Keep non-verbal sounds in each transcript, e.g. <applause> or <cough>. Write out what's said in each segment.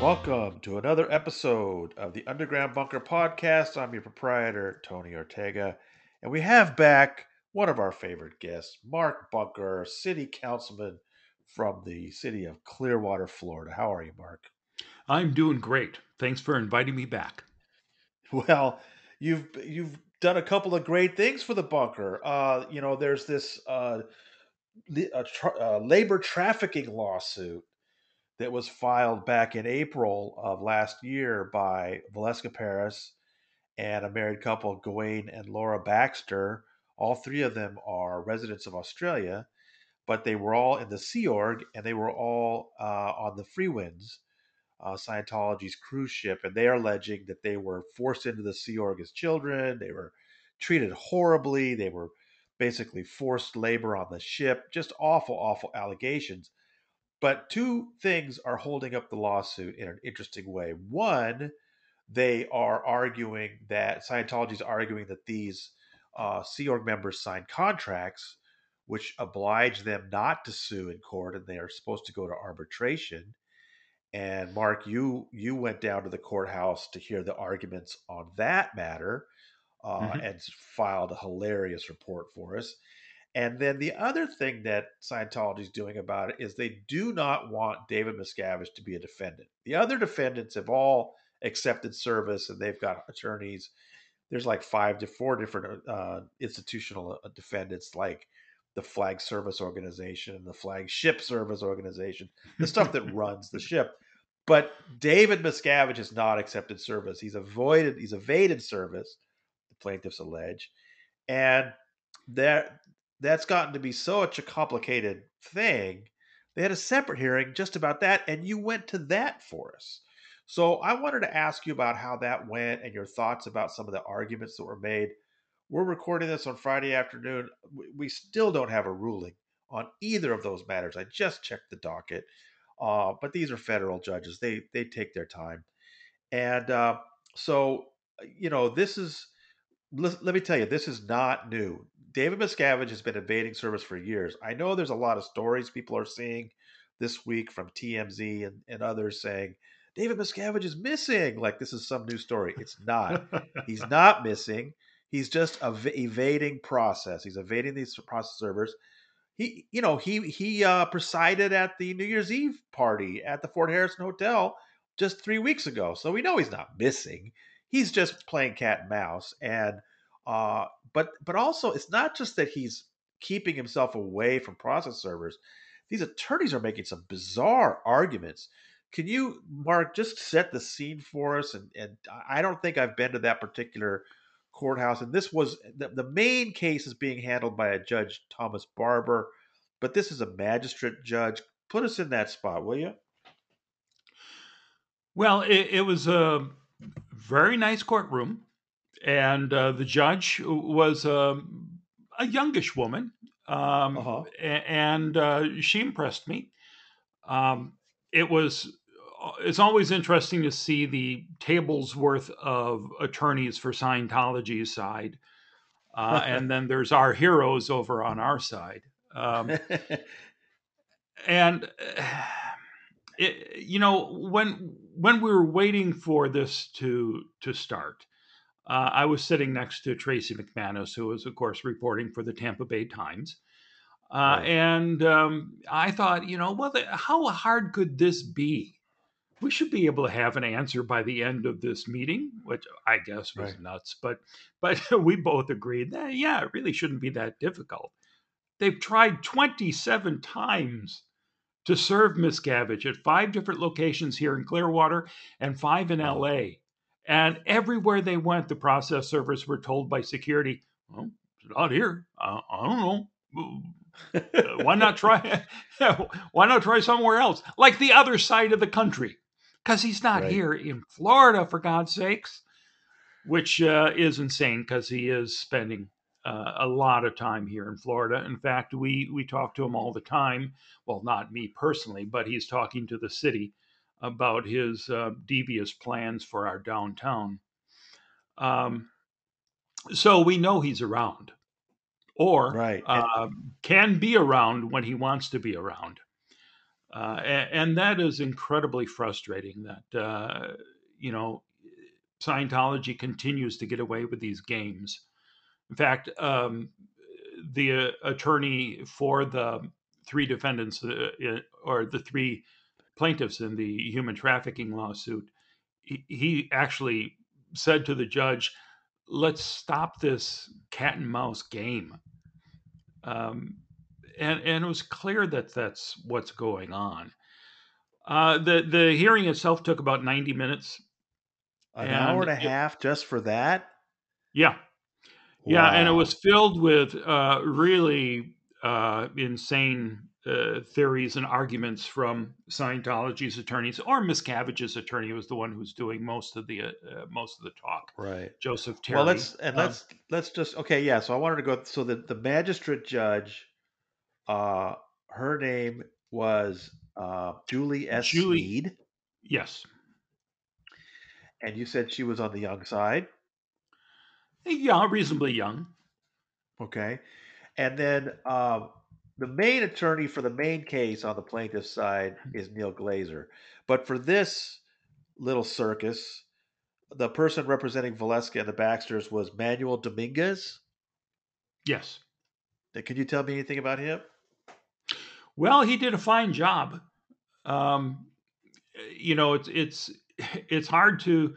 Welcome to another episode of the Underground Bunker Podcast. I'm your proprietor, Tony Ortega, and we have back one of our favorite guests, Mark Bunker, city councilman from the city of Clearwater, Florida. How are you, Mark? I'm doing great. Thanks for inviting me back. Well, you've you've done a couple of great things for the bunker. Uh, you know, there's this uh, a tra- uh, labor trafficking lawsuit that was filed back in April of last year by Valeska Paris and a married couple, Gawain and Laura Baxter. All three of them are residents of Australia, but they were all in the Sea Org and they were all uh, on the Freewinds, uh, Scientology's cruise ship. And they are alleging that they were forced into the Sea Org as children. They were treated horribly. They were basically forced labor on the ship. Just awful, awful allegations. But two things are holding up the lawsuit in an interesting way. One, they are arguing that Scientology is arguing that these uh, Sea Org members signed contracts which oblige them not to sue in court, and they are supposed to go to arbitration. And Mark, you you went down to the courthouse to hear the arguments on that matter, uh, mm-hmm. and filed a hilarious report for us. And then the other thing that Scientology is doing about it is they do not want David Miscavige to be a defendant. The other defendants have all accepted service and they've got attorneys. There's like five to four different uh, institutional uh, defendants, like the Flag Service Organization, and the Flagship Service Organization, the stuff that <laughs> runs the ship. But David Miscavige has not accepted service. He's avoided. He's evaded service. The plaintiffs allege, and that that's gotten to be such a complicated thing. They had a separate hearing just about that, and you went to that for us. So I wanted to ask you about how that went and your thoughts about some of the arguments that were made. We're recording this on Friday afternoon. We still don't have a ruling on either of those matters. I just checked the docket, uh, but these are federal judges. They they take their time, and uh, so you know this is. Let, let me tell you, this is not new. David Miscavige has been evading service for years. I know there's a lot of stories people are seeing this week from TMZ and, and others saying David Miscavige is missing. Like this is some new story. It's not. He's <laughs> not missing. He's just ev- evading process. He's evading these process servers. He, you know, he he uh, presided at the New Year's Eve party at the Fort Harrison Hotel just three weeks ago. So we know he's not missing. He's just playing cat and mouse. And uh, but but also it's not just that he's keeping himself away from process servers. These attorneys are making some bizarre arguments. Can you, Mark, just set the scene for us? And, and I don't think I've been to that particular courthouse. And this was the, the main case is being handled by a judge, Thomas Barber, but this is a magistrate judge. Put us in that spot, will you? Well, it, it was a very nice courtroom and uh, the judge was uh, a youngish woman, um, uh-huh. and uh, she impressed me. Um, it was. Uh, it's always interesting to see the tables worth of attorneys for Scientology's side, uh, <laughs> and then there's our heroes over on our side. Um, <laughs> and <sighs> it, you know when when we were waiting for this to to start uh, I was sitting next to Tracey McManus, who was, of course, reporting for the Tampa Bay Times. Uh, right. And um, I thought, you know, well, the, how hard could this be? We should be able to have an answer by the end of this meeting, which I guess was right. nuts. But but <laughs> we both agreed that yeah, it really shouldn't be that difficult. They've tried 27 times to serve Miss Miscavige at five different locations here in Clearwater and five in LA. And everywhere they went, the process servers were told by security, well, it's not here. I, I don't know. why not try? <laughs> why not try somewhere else, like the other side of the country? Because he's not right. here in Florida, for God's sakes, which uh, is insane. Because he is spending uh, a lot of time here in Florida. In fact, we we talk to him all the time. Well, not me personally, but he's talking to the city about his uh, devious plans for our downtown. Um, so we know he's around, or right. uh, can be around when he wants to be around. Uh, and, and, that is incredibly frustrating that, uh, you know, Scientology continues to get away with these games. In fact, um, the uh, attorney for the three defendants uh, or the three plaintiffs in the human trafficking lawsuit, he, he actually said to the judge, let's stop this cat and mouse game. Um, and, and it was clear that that's what's going on. Uh, the the hearing itself took about ninety minutes. An hour and a it, half just for that. Yeah, yeah, and it was filled with uh, really uh, insane uh, theories and arguments from Scientology's attorneys, or Miscavige's attorney was the one who was doing most of the uh, most of the talk. Right, Joseph Terry. Well, let's and um, let's let's just okay. Yeah, so I wanted to go. So the the magistrate judge, uh, her name was uh, Julie S. Julie, Sneed. Yes. And you said she was on the young side. Yeah, reasonably young. Okay. And then um, the main attorney for the main case on the plaintiff's side hmm. is Neil Glazer. But for this little circus, the person representing Valeska and the Baxters was Manuel Dominguez. Yes. Could you tell me anything about him? Well, he did a fine job. Um, you know, it's it's <laughs> it's hard to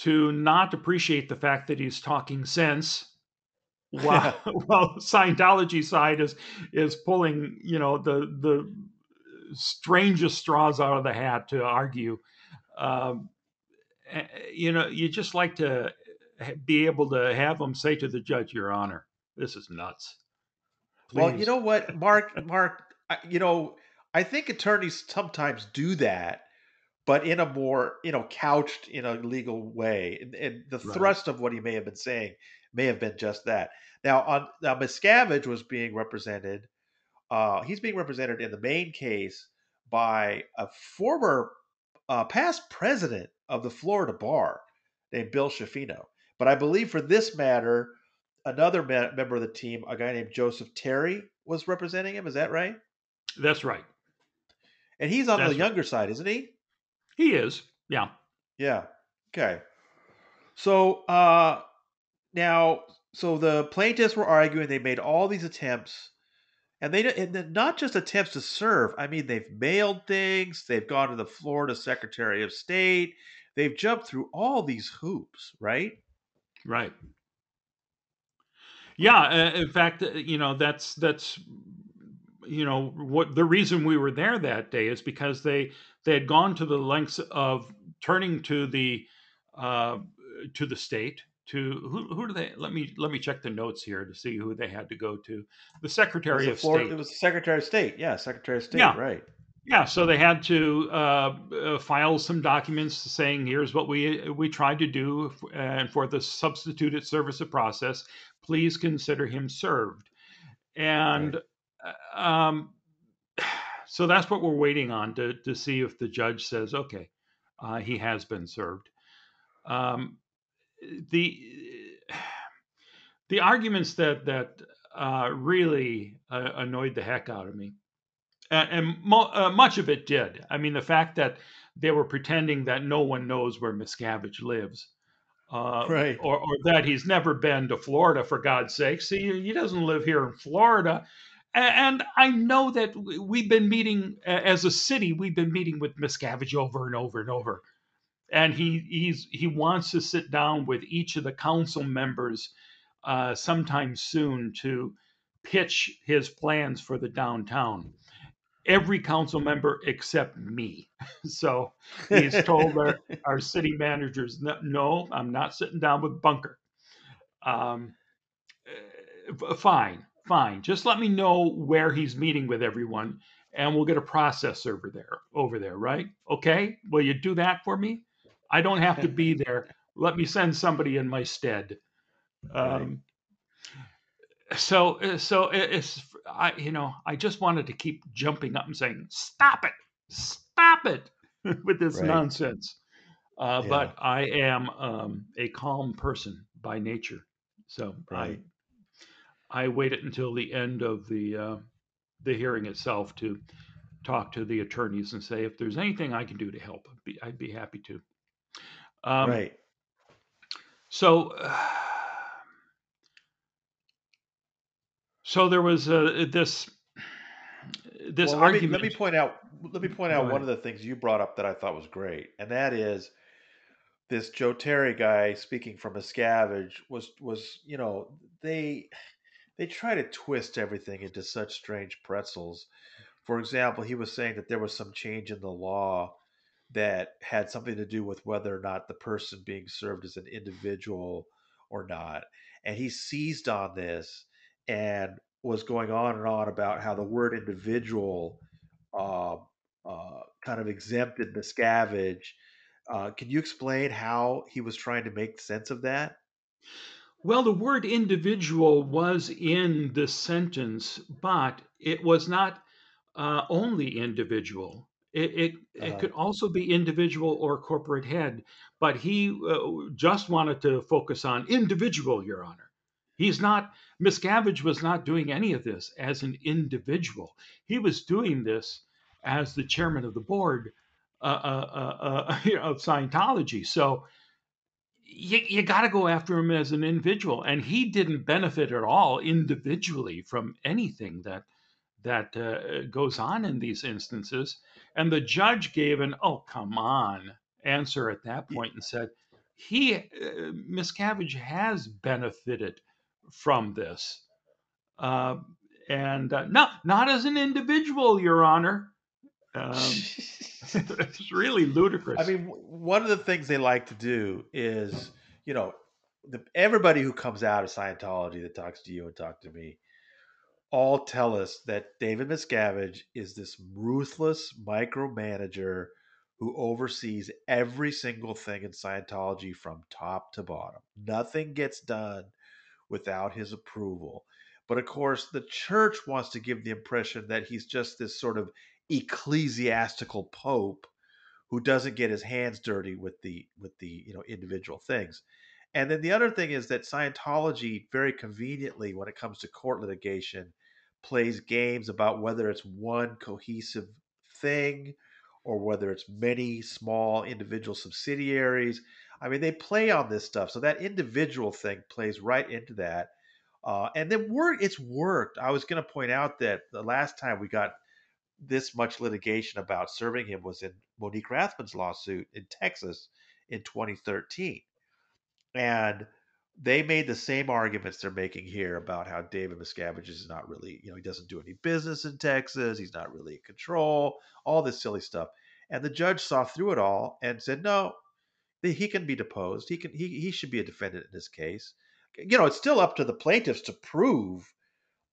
to not appreciate the fact that he's talking sense <laughs> while while Scientology side is is pulling you know the the strangest straws out of the hat to argue. Um, you know, you just like to be able to have them say to the judge, "Your Honor, this is nuts." Please. Well, you know what, Mark, Mark, you know, I think attorneys sometimes do that but in a more you know couched in a legal way. And, and the right. thrust of what he may have been saying may have been just that. Now, on now Miscavige was being represented. Uh, he's being represented in the main case by a former uh, past president of the Florida bar named Bill Schifino. But I believe for this matter, another me- member of the team, a guy named Joseph Terry, was representing him. Is that right? That's right. And he's on That's the younger right. side, isn't he? He is. Yeah. Yeah. Okay. So uh now so the plaintiffs were arguing they made all these attempts and they and not just attempts to serve. I mean, they've mailed things, they've gone to the Florida Secretary of State, they've jumped through all these hoops, right? Right. Yeah, uh, in fact, uh, you know, that's that's you know what the reason we were there that day is because they they had gone to the lengths of turning to the uh, to the state to who, who do they let me let me check the notes here to see who they had to go to. The secretary of Florida, state. it was the secretary of state. Yeah secretary of state yeah. right. Yeah so they had to uh, uh, file some documents saying here's what we we tried to do and for the substituted service of process. Please consider him served. And right. Uh, um, <sighs> so that's what we're waiting on to to see if the judge says, okay, uh, he has been served. Um, the <sighs> the arguments that that uh, really uh, annoyed the heck out of me, and, and mo- uh, much of it did. I mean, the fact that they were pretending that no one knows where Miscavige lives. Uh, right. Or, or that he's never been to Florida, for God's sake. See, he doesn't live here in Florida. And I know that we've been meeting as a city. We've been meeting with Miscavige over and over and over, and he he's he wants to sit down with each of the council members uh, sometime soon to pitch his plans for the downtown. Every council member except me. <laughs> so he's told our, <laughs> our city managers, no, I'm not sitting down with Bunker. Um, eh, fine fine. Just let me know where he's meeting with everyone, and we'll get a process over there over there, right? Okay. Will you do that for me? I don't have to be <laughs> there. Let me send somebody in my stead. Um, so so it's I you know I just wanted to keep jumping up and saying stop it, stop it <laughs> with this right. nonsense. Uh, yeah. But I am um, a calm person by nature, so right. I waited until the end of the uh, the hearing itself to talk to the attorneys and say if there's anything I can do to help, I'd be, I'd be happy to. Um, right. So, <sighs> so there was uh, this this well, let argument. Me, let me point out. Let me point out one of the things you brought up that I thought was great, and that is this Joe Terry guy speaking from Miscavige was was you know they they try to twist everything into such strange pretzels. For example, he was saying that there was some change in the law that had something to do with whether or not the person being served is an individual or not. And he seized on this and was going on and on about how the word individual uh, uh, kind of exempted Miscavige. Uh, can you explain how he was trying to make sense of that? Well, the word individual was in the sentence, but it was not uh, only individual. It, it, it Uh, could also be individual or corporate head, but he uh, just wanted to focus on individual, Your Honor. He's not, Miscavige was not doing any of this as an individual. He was doing this as the chairman of the board uh, uh, uh, uh <laughs> of Scientology. So you, you got to go after him as an individual. And he didn't benefit at all individually from anything that that uh, goes on in these instances. And the judge gave an "oh come on" answer at that point and said he uh, Miscavige has benefited from this, uh, and uh, not not as an individual, Your Honor. Um, <laughs> <laughs> it's really ludicrous. I mean, one of the things they like to do is, you know, the, everybody who comes out of Scientology that talks to you and talk to me all tell us that David Miscavige is this ruthless micromanager who oversees every single thing in Scientology from top to bottom. Nothing gets done without his approval. But of course, the church wants to give the impression that he's just this sort of ecclesiastical pope who doesn't get his hands dirty with the with the you know individual things. And then the other thing is that Scientology very conveniently when it comes to court litigation plays games about whether it's one cohesive thing or whether it's many small individual subsidiaries. I mean, they play on this stuff. So that individual thing plays right into that. Uh, and then work, it's worked. I was going to point out that the last time we got this much litigation about serving him was in Monique Rathbun's lawsuit in Texas in 2013. And they made the same arguments they're making here about how David Miscavige is not really, you know, he doesn't do any business in Texas. He's not really in control, all this silly stuff. And the judge saw through it all and said, no, he can be deposed. He can, he, he should be a defendant in this case. You know, it's still up to the plaintiffs to prove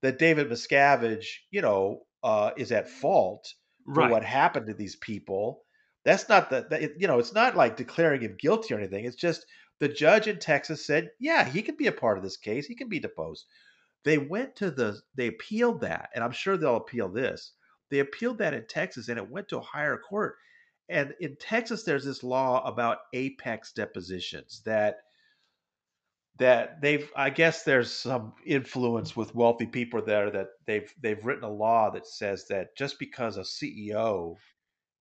that David Miscavige, you know, uh, is at fault for right. what happened to these people. That's not the, that, you know, it's not like declaring him guilty or anything. It's just the judge in Texas said, yeah, he can be a part of this case. He can be deposed. They went to the, they appealed that, and I'm sure they'll appeal this. They appealed that in Texas, and it went to a higher court. And in Texas, there's this law about apex depositions that that they've I guess there's some influence with wealthy people there that they've they've written a law that says that just because a CEO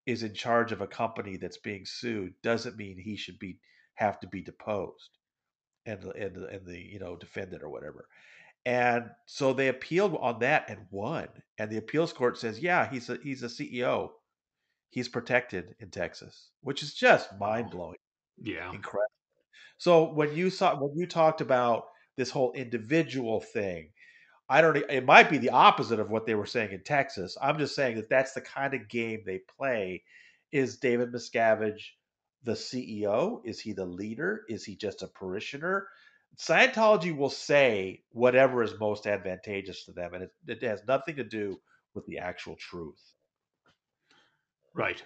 is in charge of a company that's being sued doesn't mean he should be have to be deposed and and and the you know defendant or whatever. And so they appealed on that and won. And the appeals court says, yeah, he's a he's a CEO. He's protected in Texas, which is just mind blowing. Yeah. Incredible. So when you saw when you talked about this whole individual thing, I don't. It might be the opposite of what they were saying in Texas. I'm just saying that that's the kind of game they play. Is David Miscavige the CEO? Is he the leader? Is he just a parishioner? Scientology will say whatever is most advantageous to them, and it, it has nothing to do with the actual truth. Right.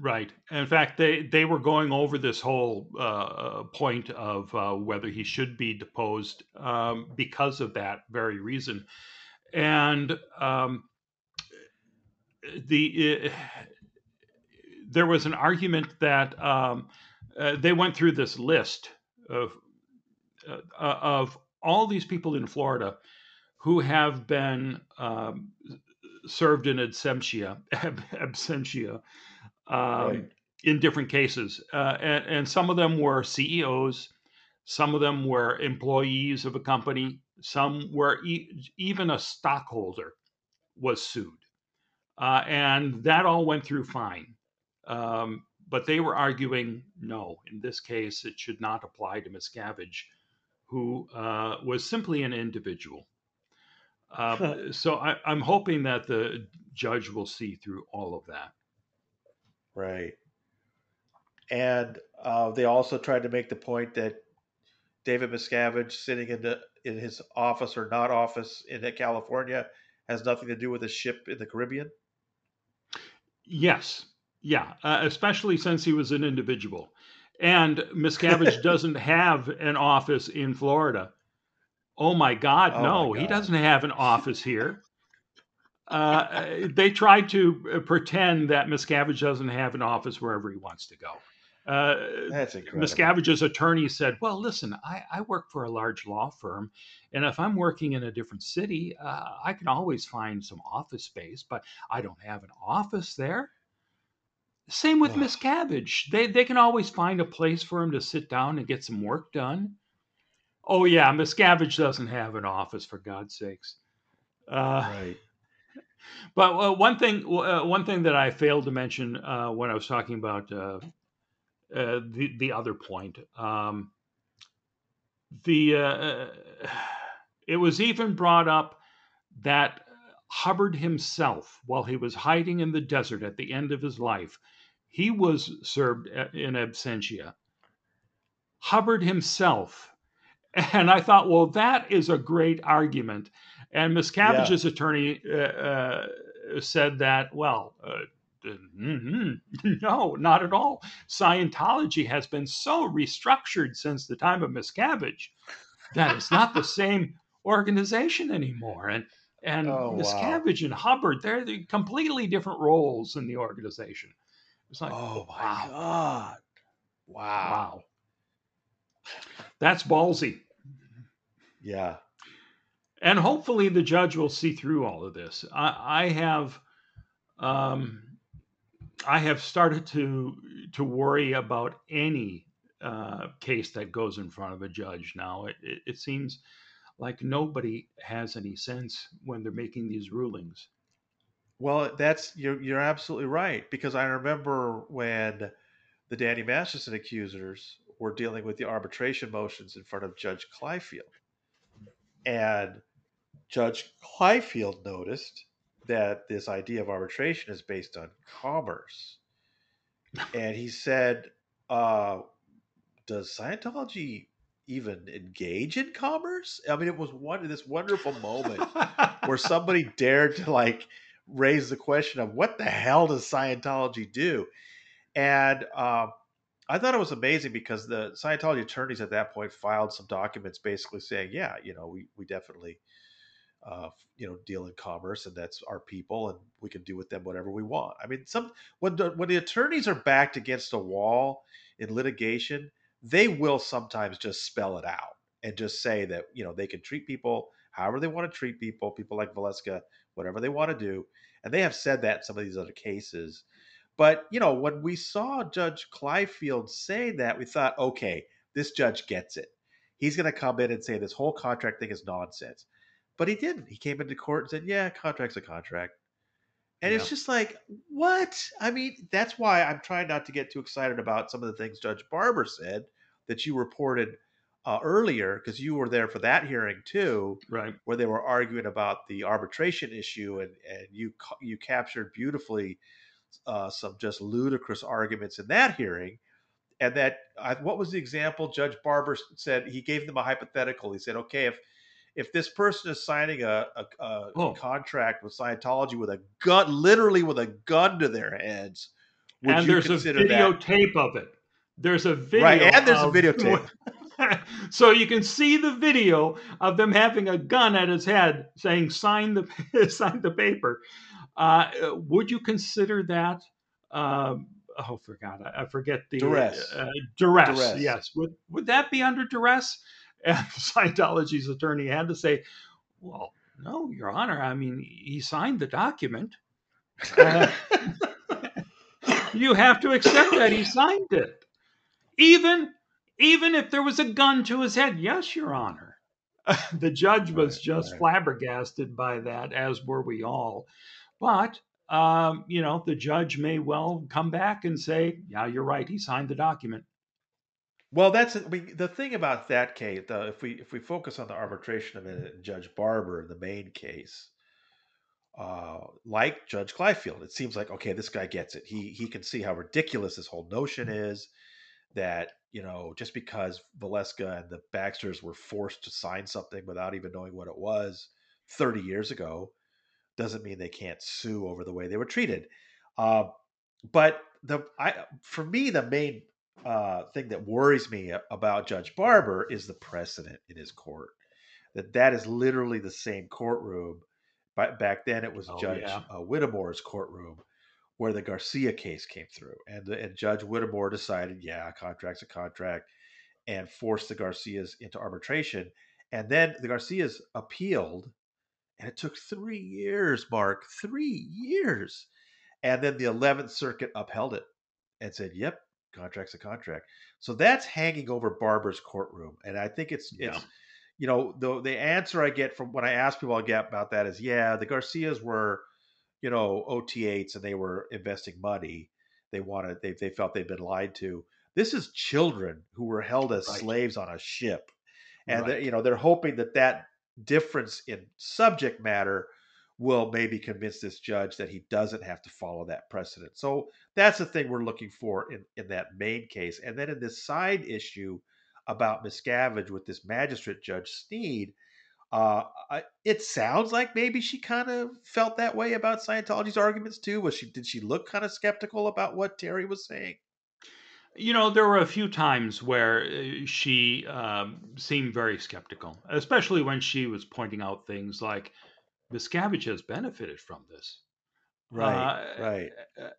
Right. In fact, they, they were going over this whole uh, point of uh, whether he should be deposed um, because of that very reason. And um, the uh, there was an argument that um, uh, they went through this list of uh, of all these people in Florida who have been um, served in absentia, <laughs> absentia um, right. in different cases, uh, and, and some of them were CEOs, some of them were employees of a company, some were e- even a stockholder was sued, uh, and that all went through fine. Um, but they were arguing no, in this case, it should not apply to Miscavige, who uh, was simply an individual. Uh, so I, I'm hoping that the judge will see through all of that. Right. And uh, they also tried to make the point that David Miscavige sitting in the in his office or not office in California has nothing to do with a ship in the Caribbean. Yes, yeah, uh, especially since he was an individual. And Miscavige <laughs> doesn't have an office in Florida. Oh my God, oh no, my God. he doesn't have an office here. Uh, they tried to pretend that Miscavige doesn't have an office wherever he wants to go. Uh, That's incredible. Miscavige's attorney said, "Well, listen, I, I, work for a large law firm, and if I'm working in a different city, uh, I can always find some office space, but I don't have an office there." Same with Miscavige. They they can always find a place for him to sit down and get some work done. Oh yeah, Miscavige doesn't have an office for God's sakes. Uh, right. But uh, one thing, uh, one thing that I failed to mention uh, when I was talking about uh, uh, the the other point, um, the it was even brought up that Hubbard himself, while he was hiding in the desert at the end of his life, he was served in absentia. Hubbard himself. <laughs> And I thought, well, that is a great argument. And Miscavige's yeah. attorney uh, uh, said that, well, uh, mm-hmm. <laughs> no, not at all. Scientology has been so restructured since the time of Miscavige that it's not the <laughs> same organization anymore. And and oh, Miscavige wow. and Hubbard, they're the completely different roles in the organization. It's like, oh my wow. god, wow, wow, that's ballsy. Yeah, and hopefully the judge will see through all of this. I, I have, um, I have started to to worry about any uh, case that goes in front of a judge now. It, it, it seems like nobody has any sense when they're making these rulings. Well, that's you're you're absolutely right because I remember when the Danny Masterson accusers were dealing with the arbitration motions in front of Judge Clayfield, and Judge Clayfield noticed that this idea of arbitration is based on commerce, and he said, uh, "Does Scientology even engage in commerce. I mean, it was one this wonderful moment where <laughs> somebody dared to like raise the question of what the hell does Scientology do? And um, I thought it was amazing because the Scientology attorneys at that point filed some documents basically saying, yeah, you know, we we definitely uh, you know deal in commerce and that's our people and we can do with them whatever we want. I mean, some when the, when the attorneys are backed against a wall in litigation they will sometimes just spell it out and just say that you know they can treat people however they want to treat people people like Valeska, whatever they want to do and they have said that in some of these other cases. But you know when we saw judge Clayfield say that we thought okay this judge gets it. He's going to come in and say this whole contract thing is nonsense but he didn't he came into court and said yeah contract's a contract and yeah. it's just like, what? I mean, that's why I'm trying not to get too excited about some of the things Judge Barber said that you reported uh, earlier, because you were there for that hearing too, right? Where they were arguing about the arbitration issue, and and you you captured beautifully uh, some just ludicrous arguments in that hearing. And that, what was the example? Judge Barber said he gave them a hypothetical. He said, okay, if if this person is signing a, a, a oh. contract with Scientology with a gun, literally with a gun to their heads, would and there's a videotape of it. There's a video, right? And there's of, a videotape. <laughs> so you can see the video of them having a gun at his head, saying "sign the <laughs> sign the paper." Uh, would you consider that? Um, oh, forgot I, I forget the duress. Uh, duress. Duress. Yes. Would would that be under duress? And <laughs> Scientology's attorney had to say, well, no, Your Honor. I mean, he signed the document. Uh, <laughs> you have to accept that he signed it, even even if there was a gun to his head. Yes, Your Honor. <laughs> the judge was right, just right. flabbergasted by that, as were we all. But um, you know, the judge may well come back and say, "Yeah, you're right. He signed the document." Well, that's I mean, the thing about that case. The, if we if we focus on the arbitration of it, Judge Barber in the main case, uh, like Judge Clayfield, it seems like okay, this guy gets it. He he can see how ridiculous this whole notion is. That you know, just because Valeska and the Baxters were forced to sign something without even knowing what it was 30 years ago, doesn't mean they can't sue over the way they were treated. Uh, but the I for me the main uh, thing that worries me about Judge Barber is the precedent in his court. That that is literally the same courtroom. But back then, it was oh, Judge yeah. uh, Whittemore's courtroom where the Garcia case came through, and the, and Judge Whittemore decided, yeah, contract's a contract, and forced the Garcias into arbitration. And then the Garcias appealed, and it took three years, Mark, three years. And then the 11th Circuit upheld it and said, yep, contract's a contract. So that's hanging over Barber's courtroom, and I think it's yeah. it's you know the the answer I get from when I ask people I get about that is yeah the Garcias were you know OT8s and they were investing money. They wanted they they felt they'd been lied to. This is children who were held as right. slaves on a ship, and right. you know they're hoping that that difference in subject matter will maybe convince this judge that he doesn't have to follow that precedent. So that's the thing we're looking for in, in that main case. And then in this side issue about Miscavige with this magistrate judge Sneed, uh, it sounds like maybe she kind of felt that way about Scientology's arguments too. Was she? Did she look kind of skeptical about what Terry was saying? You know, there were a few times where uh, she um, seemed very skeptical, especially when she was pointing out things like, Miscavige has benefited from this. Right, uh, right.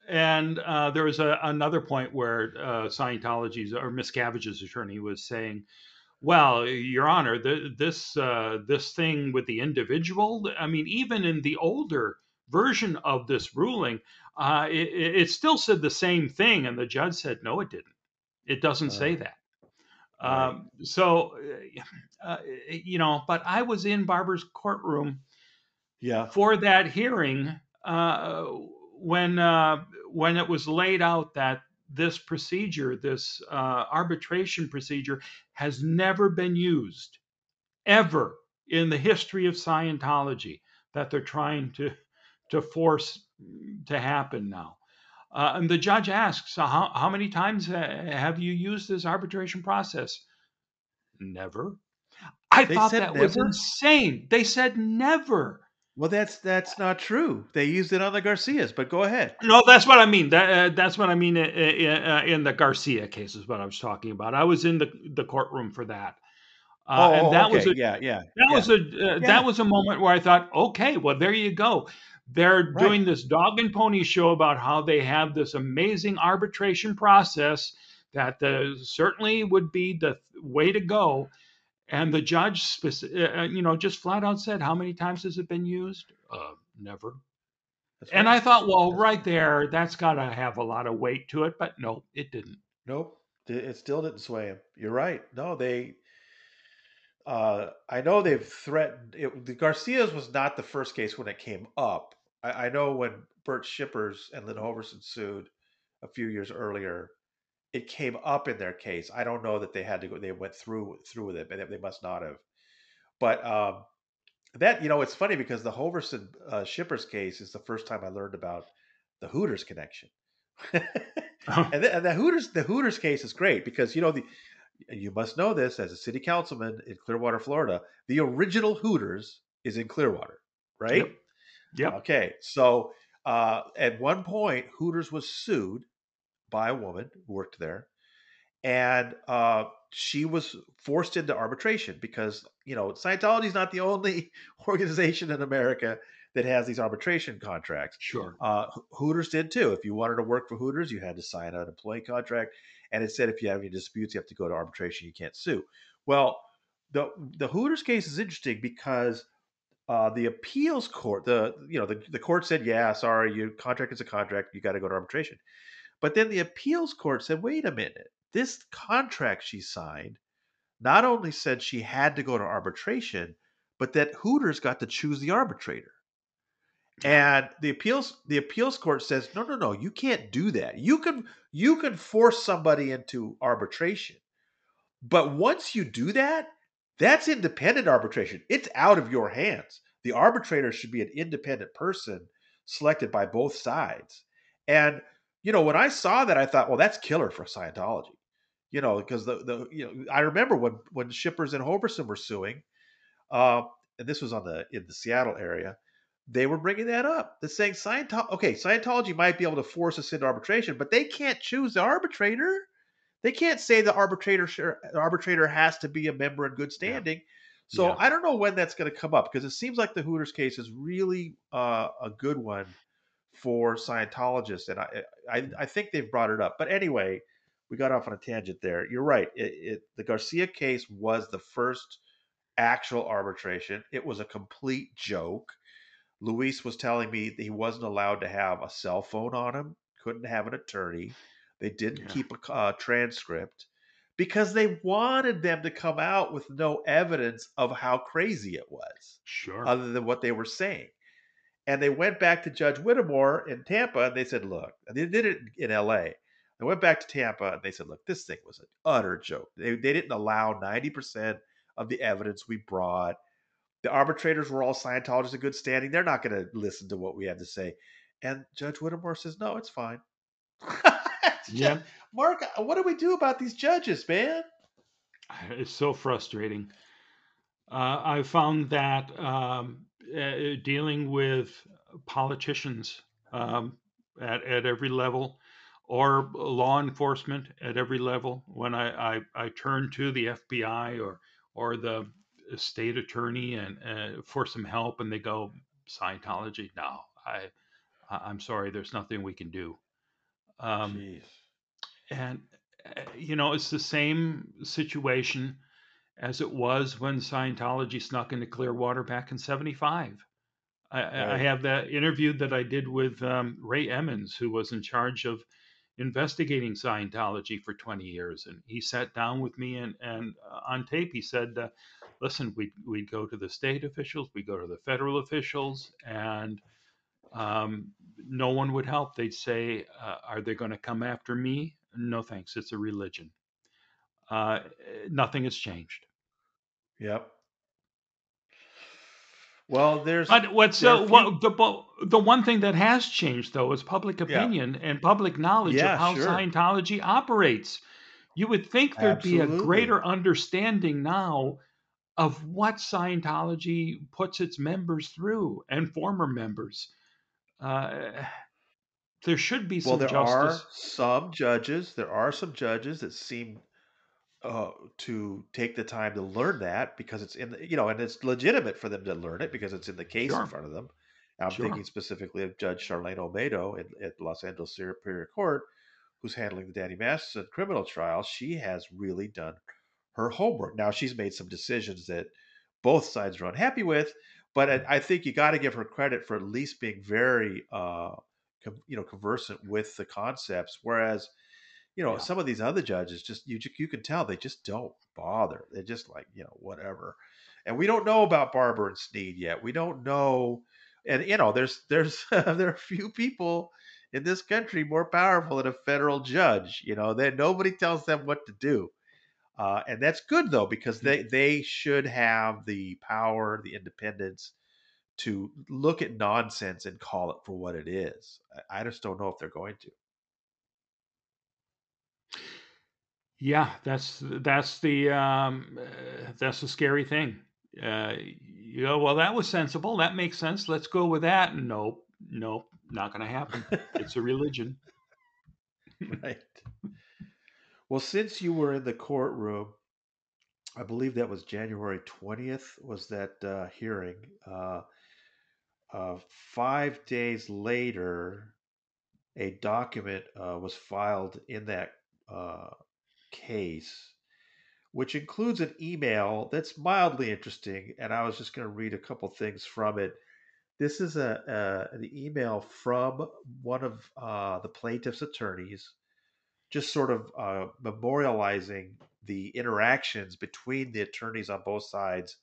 And uh, there was a, another point where uh, Scientology's or Miscavige's attorney was saying, "Well, Your Honor, the, this uh, this thing with the individual. I mean, even in the older version of this ruling, uh, it, it, still said the same thing." And the judge said, "No, it didn't. It doesn't say that." Right. Um, so, <sighs> uh, you know, but I was in Barber's courtroom yeah. for that hearing uh, when uh, when it was laid out that this procedure, this uh, arbitration procedure, has never been used ever in the history of Scientology that they're trying to to force to happen now. Uh, and the judge asks, how, how many times have you used this arbitration process? Never. I they thought that never? was insane. They said never. Well, that's that's not true. They used it on the Garcias, but go ahead. No, that's what I mean. That, uh, that's what I mean in, uh, in, the Garcia case is what I was talking about. I was in the the courtpony for that. Uh, oh, and that okay. was a, yeah, yeah. That yeah. was a uh, yeah. that was a moment where I thought, okay, well, there you go. They're right. doing this dog and pony show about how they have this amazing arbitration process that the, certainly would be the way to go. And the judge, speci- uh, uh, you know, just flat out said, "How many times has it been used? Uh, never." And I thought, well, right there, that's got to have a lot of weight to it. But no, it didn't. Nope, it still didn't sway him. You're right. No, they. Uh, I know they've threatened. It, the Garcias was not the first case when it came up. I, I know when Bert Schippers and Lynn Hoverson sued a few years earlier it came up in their case. I don't know that they had to go. They went through through with it, but they must not have. But um, that you know, it's funny because the Hoverson uh, Schippers case is the first time I learned about the Hooters connection. oh. <laughs> and, the, and the Hooters the Hooters case is great because you know the you must know this as a city councilman in Clearwater, Florida. The original Hooters is in Clearwater, right? Yep. yep. Okay, so uh, at one point, Hooters was sued by a woman who worked there, and uh, she was forced into arbitration because you know Scientology is not the <laughs> only organization in America that has these arbitration contracts. Sure, uh, Hooters did too. If you wanted to work for Hooters, you had to sign an employee contract, and it said if you have any disputes, you have to go to arbitration. You can't sue. Well, the the Hooters case is interesting because uh, the appeals court, the you know the, the court said, yeah, sorry, your contract is a contract, you got to go to arbitration. But then the appeals court said, wait a minute, this contract she signed not only said she had to go to arbitration, but that Hooters got to choose the arbitrator. And the appeals the appeals court says, no, no, no, you can't do that. You can you can force somebody into arbitration. But once you do that, that's independent arbitration. It's out of your hands. The arbitrator should be an independent person selected by both sides. And you know, when I saw that, I thought, well, that's killer for Scientology. You know, because the the you know, I remember when when Schippers and Hoverson were suing, uh, and this was on the in the Seattle area, they were bringing that up. They're saying Scientology, okay, Scientology might be able to force us into arbitration, but they can't choose the arbitrator. They can't say the arbitrator the arbitrator has to be a member in good standing. Yeah. So yeah. I don't know when that's going to come up because it seems like the Hooters case is really uh, a good one for Scientologists, and I, I, I think they've brought it up. But anyway, we got off on a tangent there. You're right. It, it, the Garcia case was the first actual arbitration. It was a complete joke. Luis was telling me he wasn't allowed to have a cell phone on him, couldn't have an attorney. They didn't yeah. keep a uh, transcript because they wanted them to come out with no evidence of how crazy it was. Sure. Other than what they were saying. And they went back to Judge Whittemore in Tampa and they said, look, they did it in LA. They went back to Tampa and they said, look, this thing was an utter joke. They, they didn't allow 90% of the evidence we brought. The arbitrators were all Scientologists in good standing. They're not going to listen to what we have to say. And Judge Whittemore says, no, it's fine. <laughs> yeah. Mark, what do we do about these judges, man? It's so frustrating. Uh, I found that um, uh, dealing with politicians um, at, at every level or law enforcement at every level, when I, I, I turn to the FBI or, or the state attorney and uh, for some help, and they go, Scientology, no, I, I'm sorry, there's nothing we can do. Um, Jeez. And, uh, you know, it's the same situation as it was when Scientology snuck into Clearwater back in 75. I, right. I have that interview that I did with um, Ray Emmons, who was in charge of investigating Scientology for 20 years. And he sat down with me and, and uh, on tape, he said, uh, listen, we, we'd go to the state officials, we go to the federal officials, and um, no one would help. They'd say, uh, Are they going to come after me? No, thanks. It's a religion. Uh, nothing has changed. Yep. Well, there's but what's uh, what, the the one thing that has changed though is public opinion yeah. and public knowledge yeah, of how sure. Scientology operates. You would think there'd Absolutely. be a greater understanding now of what Scientology puts its members through and former members. Uh, there should be some justice. well, there justice. are some judges. There are some judges that seem uh, to take the time to learn that because it's in the, you know, and it's legitimate for them to learn it because it's in the case sure. in front of them. I'm sure. thinking specifically of Judge Charlaine Olmedo at, at Los Angeles Superior Court, who's handling the Danny Masterson criminal trial. She has really done her homework. Now she's made some decisions that both sides are unhappy with, but I, I think you got to give her credit for at least being very, uh, com, you know, conversant with the concepts. Whereas, you know, yeah. some of these other judges just you you can tell they just don't bother. They're just like you know whatever. And we don't know about Barber and Sneed yet. We don't know, and you know, there's there's <laughs> there are few people in this country more powerful than a federal judge. You know, that nobody tells them what to do. Uh, and that's good though because mm. they they should have the power, the independence to look at nonsense and call it for what it is. I, I just don't know if they're going to. Yeah, that's that's the um, uh, that's the scary thing. Uh, you go, well, that was sensible. That makes sense. Let's go with that. Nope, nope, not going to happen. <laughs> it's a religion. right. Well, since you were in the courtroom, I believe that was January 20th, was that uh, hearing. Uh, uh, five days later, a document uh, was filed in that uh, case which includes an email that's mildly interesting. And I was just going to read a couple things from it. This is a, a an email from one of uh, the plaintiff's attorneys, just sort of uh, memorializing the interactions between the attorneys on both sides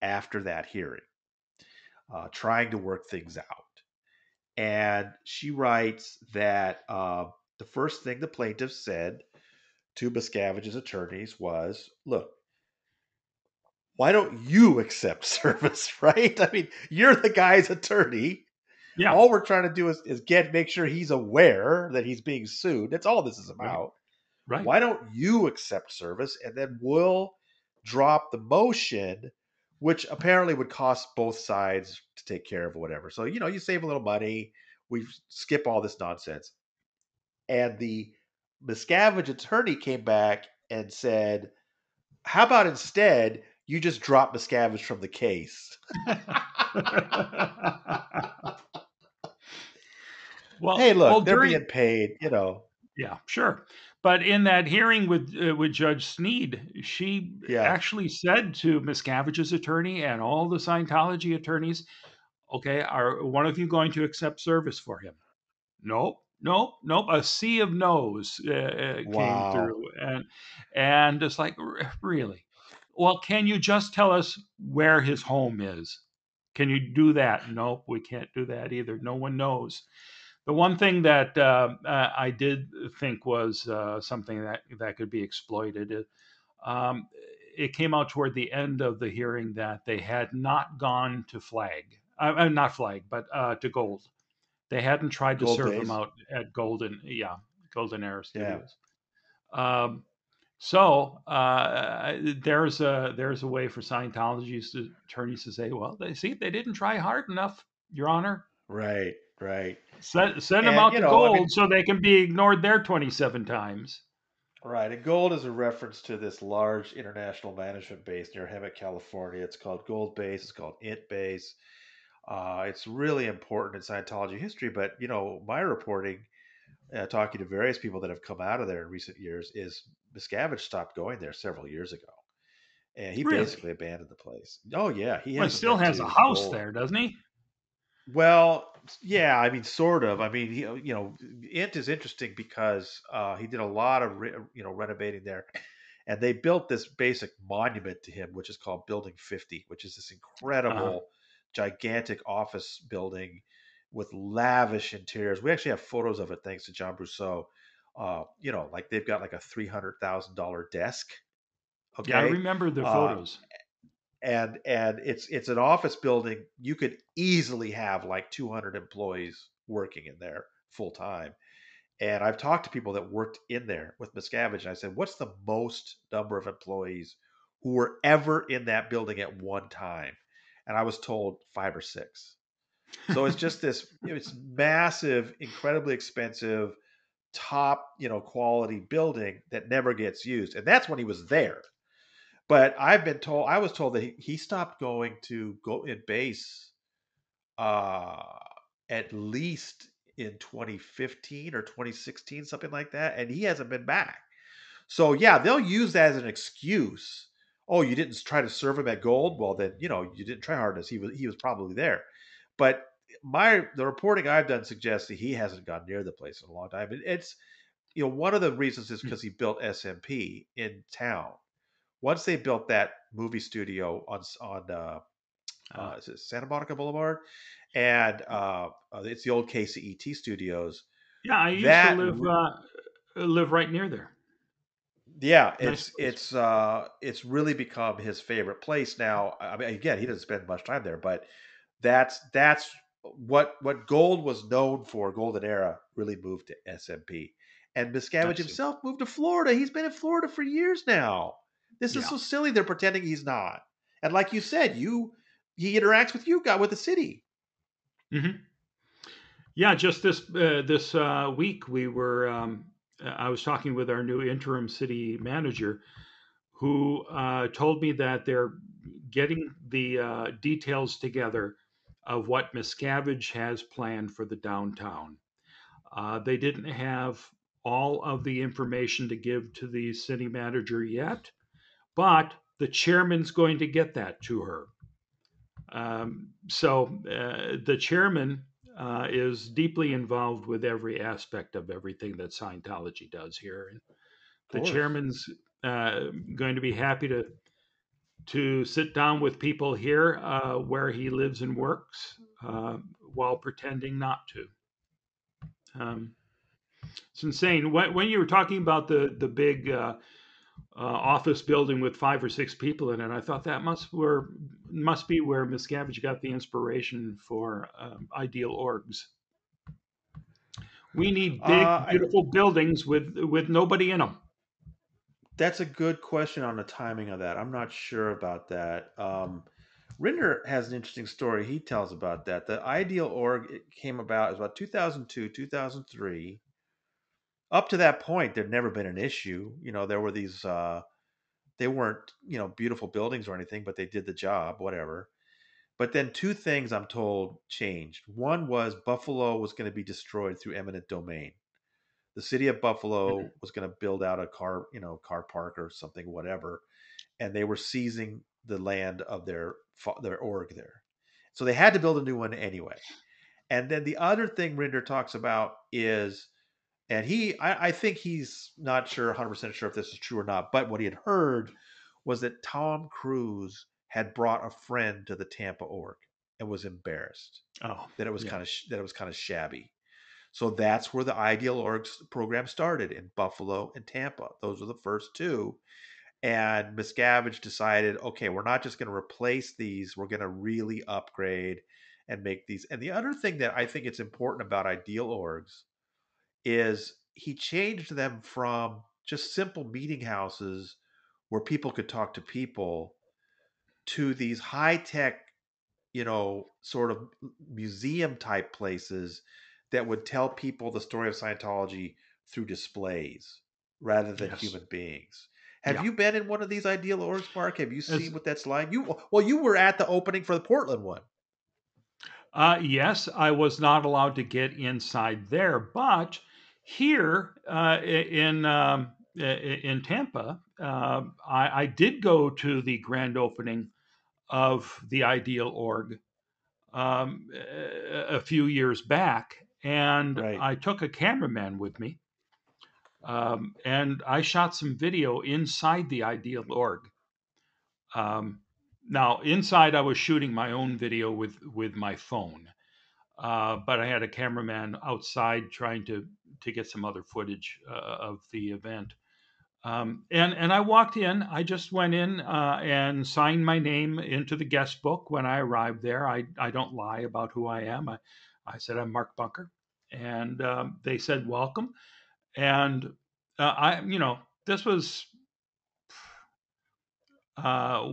after that hearing, uh, trying to work things out. And she writes that uh, the first thing the plaintiff said to Miscavige's attorneys was, look, why don't you accept <laughs> service, right? I mean, you're the guy's attorney. Yeah. All we're trying to do is, is get make sure he's aware that he's being sued. That's all this is about. Right. right. Why don't you accept service and then we'll drop the motion, which apparently would cost both sides to take care of whatever. So, you know, you save a little money, we skip all this nonsense. And the Miscavige attorney came back and said, How about instead you just drop Miscavige from the case? <laughs> well, hey, look, well, they're during, being paid, you know. Yeah, sure. But in that hearing with uh, with Judge Sneed, she yeah. actually said to Miscavige's attorney and all the Scientology attorneys, "Okay, are one of you going to accept service for him?" Nope nope, nope. A sea of no's uh, uh wow. came through, and and it's like really. Well, can you just tell us where his home is? Can you do that? Nope, we can't do that either. No one knows. The one thing that uh, uh I did think was uh, something that that could be exploited. Um, it came out toward the end of the hearing that they had not gone to flag, uh, not flag, but to gold they hadn't tried to Gold serve days. them out at Golden, yeah, Golden Era Studios. Yeah. Um, so uh, there's a there's a way for Scientology's attorneys to say, well, they see they didn't try hard enough, Your Honor. Right, right. Send, send and, them out to know, gold I mean, so they can be ignored there 27 times. Right, and gold is a reference to this large international management base near Hemet, California. It's called Gold Base. It's called Int Base. Uh, it's really important in Scientology history, but you know, my reporting, uh, talking to various people that have come out of there in recent years, is Miscavige stopped going there several years ago, and he really? basically abandoned the place. Oh yeah, he well, still has a house gold. there, doesn't he? Well, yeah, I mean, sort of. I mean, he, you know, Int is interesting because uh, he did a lot of re- you know renovating there, and they built this basic monument to him, which is called Building Fifty, which is this uh-huh. incredible. Uh-huh gigantic office building with lavish interiors. We actually have photos of it thanks to John Brousseau. Uh, you know, like they've got like a three hundred thousand dollar desk. Okay, yeah, I remember the uh, photos. Uh, and and it's it's an office building. You could easily have like two hundred employees working in there full time. And I've talked to people that worked in there with Miscavige, and I said, "What's the most number of employees who were ever in that building at one time?" And I was told five or six. So it's just this it's massive, incredibly expensive, top, you know, quality building that never gets used. And that's when he was there. But I've been told I was told that he, he stopped going to go in base uh at least in 2015 or 2016, something like that, and he hasn't been back. So yeah, they'll use that as an excuse oh, you didn't try to serve him at gold. Well, then you know you didn't try hard he was. He was probably there, but my the reporting I've done suggests that he hasn't gone near the place in a long time. It's you know one of the reasons is because hmm. he built SMP in town. Once they built that movie studio on on uh, uh, uh, Santa Monica Boulevard, and uh, uh, it's the old KCET studios. Yeah, I used that, to live uh, live right near there yeah, it's it's uh it's really become his favorite place now. I mean, again, he doesn't spend much time there, but that's that's what what Gold was known for. Golden Era really moved to SMP, and Miscavige himself moved to Florida. He's been in Florida for years now. This yeah. is so silly. They're pretending he's not. And like you said, you he interacts with you, got with the city. Mm-hmm. Yeah, just this uh, this uh, week we were um, I was talking with our new interim city manager, who uh, told me that they're getting the uh, details together of what Miscavige has planned for the downtown. Uh, they didn't have all of the information to give to the city manager yet, but the chairman's going to get that to her. Um, so uh, the chairman uh, is deeply involved with every aspect of everything that Scientology does here. And the chairman's uh, going to be happy to to sit down with people here uh, where he lives and works uh, while pretending not to. Um, it's insane. When, when, you were talking about the the big uh, office building with five or six people in it, I thought that must were must be where Miscavige got the inspiration for um, ideal orgs. We need big, uh, beautiful I, buildings with with nobody in them. That's a good question on the timing of that. I'm not sure about that. Um, Rinder has an interesting story he tells about that. The ideal org came about is about 2002, 2003. Up to that point, there'd never been an issue. You know, there were these. Uh, they weren't you know beautiful buildings or anything, but they did the job, whatever. But then two things I'm told changed. One was Buffalo was going to be destroyed through eminent domain the city of Buffalo mm-hmm. was going to build out a car, you know, car park or something, whatever, and they were seizing the land of their their org there, so they had to build a new one anyway. And then the other thing Rinder talks about is, and he, I, I think he's not sure, 100 percent sure if this is true or not, but what he had heard was that Tom Cruise had brought a friend to the Tampa org and was embarrassed. Oh, that it was yeah. kind of that it was kind of shabby. So that's where the Ideal Orgs program started in Buffalo and Tampa. Those were the first two. And Miscavige decided, okay, we're not just going to replace these, we're going to really upgrade and make these. And the other thing that I think it's important about Ideal Orgs is he changed them from just simple meeting houses where people could talk to people to these high tech, you know, sort of museum type places that would tell people the story of Scientology through displays rather than yes. human beings. Have yeah. you been in one of these ideal orgs, Mark? Have you seen it's, what that's like? You well, you were at the opening for the Portland one. Uh, yes, I was not allowed to get inside there, but here uh, in um, in Tampa, uh, I, I, did go to the grand opening of the Ideal Org um, a few years back, and right. I took a cameraman with me, um, and I shot some video inside the Ideal Org. Um, now, inside, I was shooting my own video with with my phone, uh, but I had a cameraman outside trying to to get some other footage uh, of the event. Um, and and I walked in. I just went in uh, and signed my name into the guest book when I arrived there. I I don't lie about who I am. I I said I'm Mark Bunker, and um, they said welcome. And uh, I, you know, this was, uh,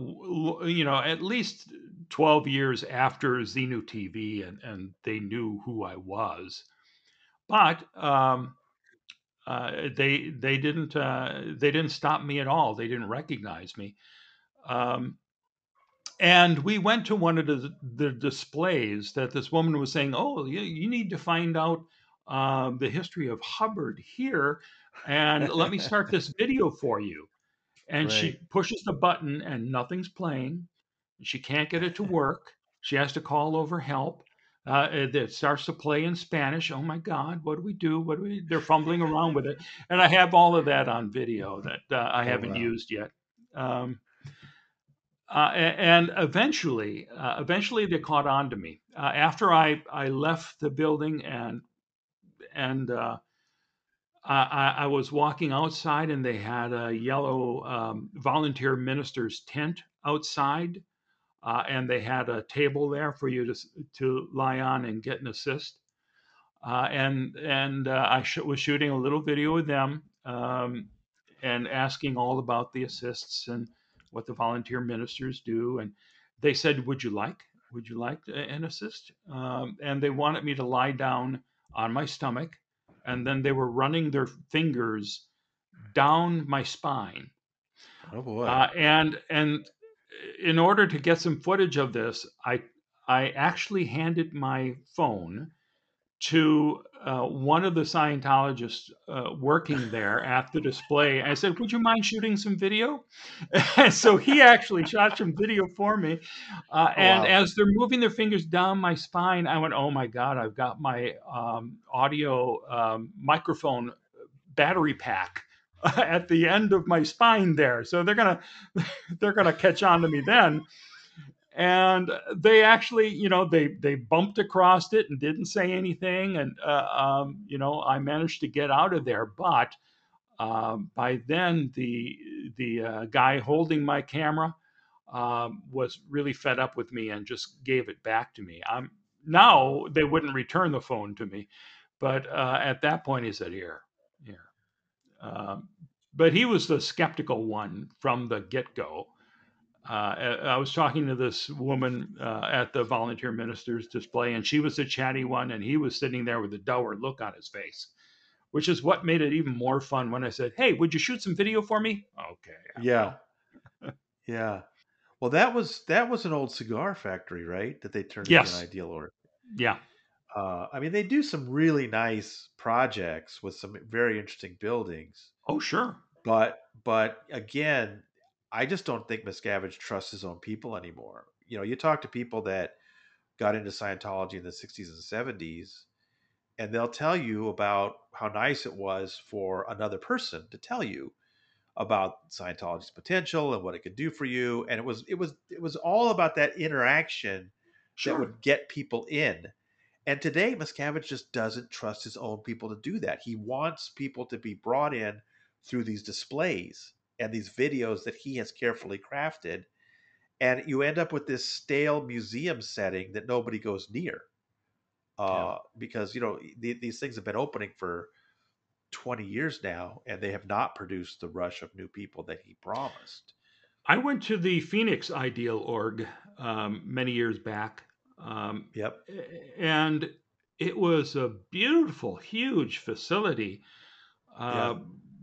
you know, at least twelve years after Xenu TV, and and they knew who I was, but. Um, uh, they they didn't uh, they didn't stop me at all. They didn't recognize me. Um, and we went to one of the, the, displays that this woman was saying, "Oh, you, you need to find out uh, the history of Hubbard here, and let me start this <laughs> video for you." And right. she pushes the button, and nothing's playing. She can't get it to work. She has to call over help. Uh, it starts to play in Spanish. Oh my God, what do we do? What do we? They're fumbling around with it, and I have all of that on video that uh, I oh, haven't wow. used yet. Um, uh, and eventually, uh, eventually they caught on to me. Uh, after I, I left the building and and uh, I, I, was walking outside, and they had a yellow um, volunteer minister's tent outside, uh, and they had a table there for you to to lie on and get an assist. Uh, and and I sh- was shooting a little video with them um, and asking all about the assists and what the volunteer ministers do. And they said, Would you like? Would you like an assist? Um, and they wanted me to lie down on my stomach. And then they were running their fingers down my spine. Oh boy! Uh, and and in order to get some footage of this, I I actually handed my phone to uh, one of the Scientologists uh, working there at the display. I said, "Would you mind shooting some video?" <laughs> so he actually shot some video for me. Uh, oh, and wow. as they're moving their fingers down my spine, I went, "Oh my God! I've got my um, audio um, microphone battery pack." <laughs> at the end of my spine there. So they're gonna <laughs> they're gonna catch on to me then. And they actually you know they they bumped across it and didn't say anything. And uh, um, you know i managed to get out of there. But uh, by then the the uh, guy holding my camera um, was really fed up with me and just gave it back to me. I'm now they wouldn't return the phone to me. But uh, at that point he said here here um, but he was the skeptical one from the get-go uh, I was talking to this woman uh, at the volunteer ministers display, and she was the chatty one, and he was sitting there with a dour look on his face, which is what made it even more fun when I said, "Hey, would you shoot some video for me?" Okay. Yeah. <laughs> yeah. Well, that was that was an old cigar factory, right? That they turned yes. into an ideal order. Yeah. Uh, I mean, they do some really nice projects with some very interesting buildings. Oh, sure. But but again, I just don't think Miscavige trusts his own people anymore. You know, you talk to people that got into Scientology in the 60s and 70s, and they'll tell you about how nice it was for another person to tell you about Scientology's potential and what it could do for you. And it was it was it was all about that interaction sure. that would get people in. And today, Miscavige just doesn't trust his own people to do that. He wants people to be brought in through these displays and these videos that he has carefully crafted. And you end up with this stale museum setting that nobody goes near. Uh, yeah. Because, you know, th- these things have been opening for 20 years now, and they have not produced the rush of new people that he promised. I went to the Phoenix Ideal Org um, many years back. Um, yep. And it was a beautiful, huge facility. Uh,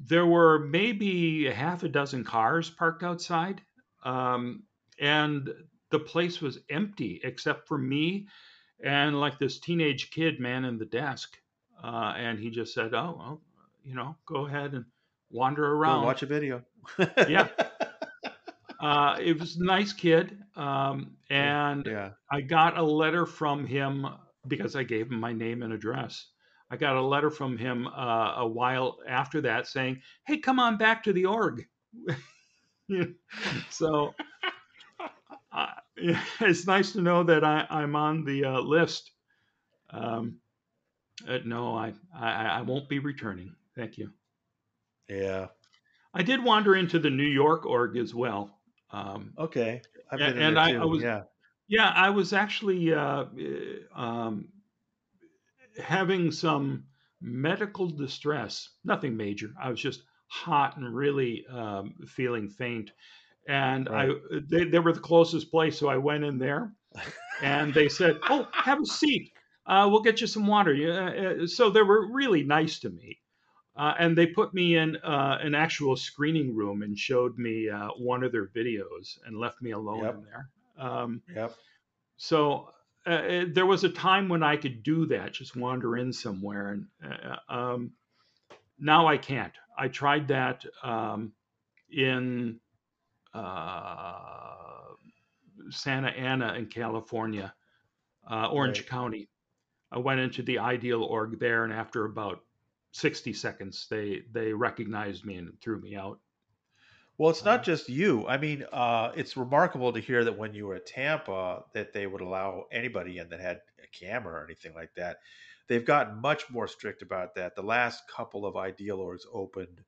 there were maybe a half a dozen cars parked outside, um, and the place was empty except for me and like this teenage kid man in the desk. Uh, and he just said, "Oh, well, you know, go ahead and wander around, go watch a video." yeah. <laughs> Uh, it was a nice kid, um, and yeah. I got a letter from him because I gave him my name and address. I got a letter from him uh, a while after that saying, "Hey, come on back to the org." <laughs> so <laughs> uh, it's nice to know that I, am on the uh, list. Um, uh, no, I, I I won't be returning. Thank you. Yeah, I did wander into the New York org as well. Um, okay, and, and I, I, was yeah yeah I was actually uh, um, having some medical distress, nothing major. I was just hot and really um, feeling faint. And right. I they, they were the closest place, so I went in there, and they said, <laughs> "Oh, have a seat. Uh, we'll get you some water." Uh, so they were really nice to me, uh, and they put me in uh, an actual screening room and showed me uh, one of their videos and left me alone yep. in there. Um, yep. So uh, uh, there was a time when I could do that, just wander in somewhere, and uh, um, now I can't. I tried that um, in uh, Santa Ana in California, uh, Orange right. County. I went into the Ideal org there, and after about 60 seconds, they they recognized me and threw me out. Well, it's not just you. I mean, uh, it's remarkable to hear that when you were at Tampa, that they would allow anybody in that had a camera or anything like that. They've gotten much more strict about that. The last couple of ideal orgs opened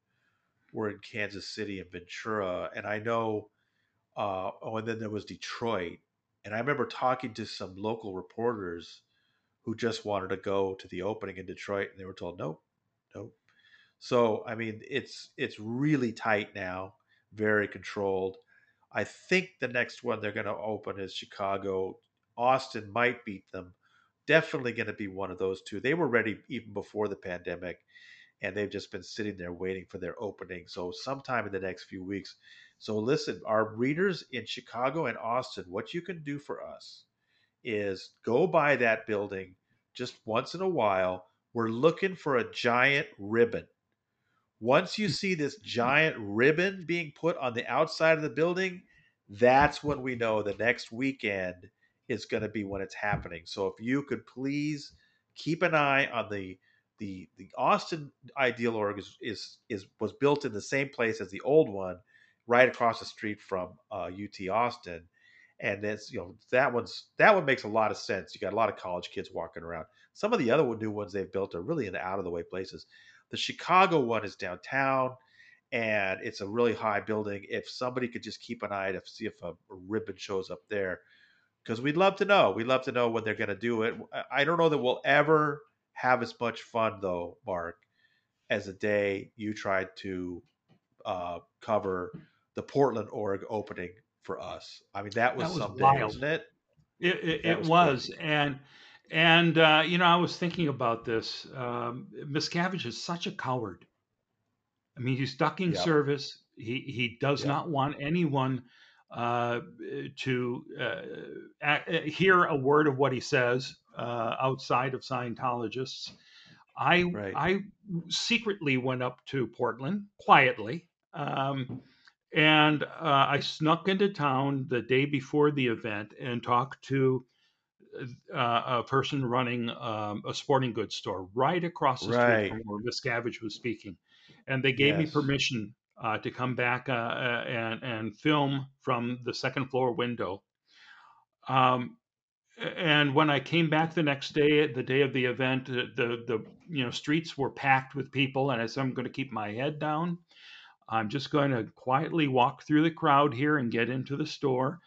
were in Kansas City and Ventura, and I know. Uh, oh, and then there was Detroit, and I remember talking to some local reporters who just wanted to go to the opening in Detroit, and they were told nope, nope. So I mean, it's it's really tight now very controlled. I think the next one they're going to open is Chicago. Austin might beat them. Definitely going to be one of those two. They were ready even before the pandemic, and they've just been sitting there waiting for their opening. So, sometime in the next few weeks. So, listen, our readers in Chicago and Austin, what you can do for us is go by that building just once in a while, we're looking for a giant ribbon. Once you see this giant ribbon being put on the outside of the building, that's when we know the next weekend is going to be when it's happening. So if you could please keep an eye on the the the Austin Ideal Org is is, is was built in the same place as the old one, right across the street from uh, UT Austin, and it's you know that one's that one makes a lot of sense. You got a lot of college kids walking around. Some of the other new ones they've built are really in out of the way places. The Chicago one is downtown, and it's a really high building. If somebody could just keep an eye to see if a, ribbon shows up there, because we'd love to know. We'd love to know when they're going to do it. I don't know that we'll ever have as much fun though, Mark, as the day you tried to uh, cover the Portland org opening for us. I mean, that was, that was something, wild. wasn't it? It, it, it was, was. and and uh, you know, I was thinking about this. Um, Miscavige is such a coward. I mean, he's ducking service. He he does not want anyone uh, to uh, hear a word of what he says uh, outside of Scientologists. I right. I secretly went up to Portland quietly, um, and uh, I snuck into town the day before the event and talked to uh, a person running um, a sporting goods store right across the right. street from where Miscavige was speaking, and they gave yes. me permission uh, to come back uh, uh, and and film from the second floor window. Um, and when I came back the next day, the day of the event, the the you know streets were packed with people, and I said I'm going to keep my head down. I'm just going to quietly walk through the crowd here and get into the store.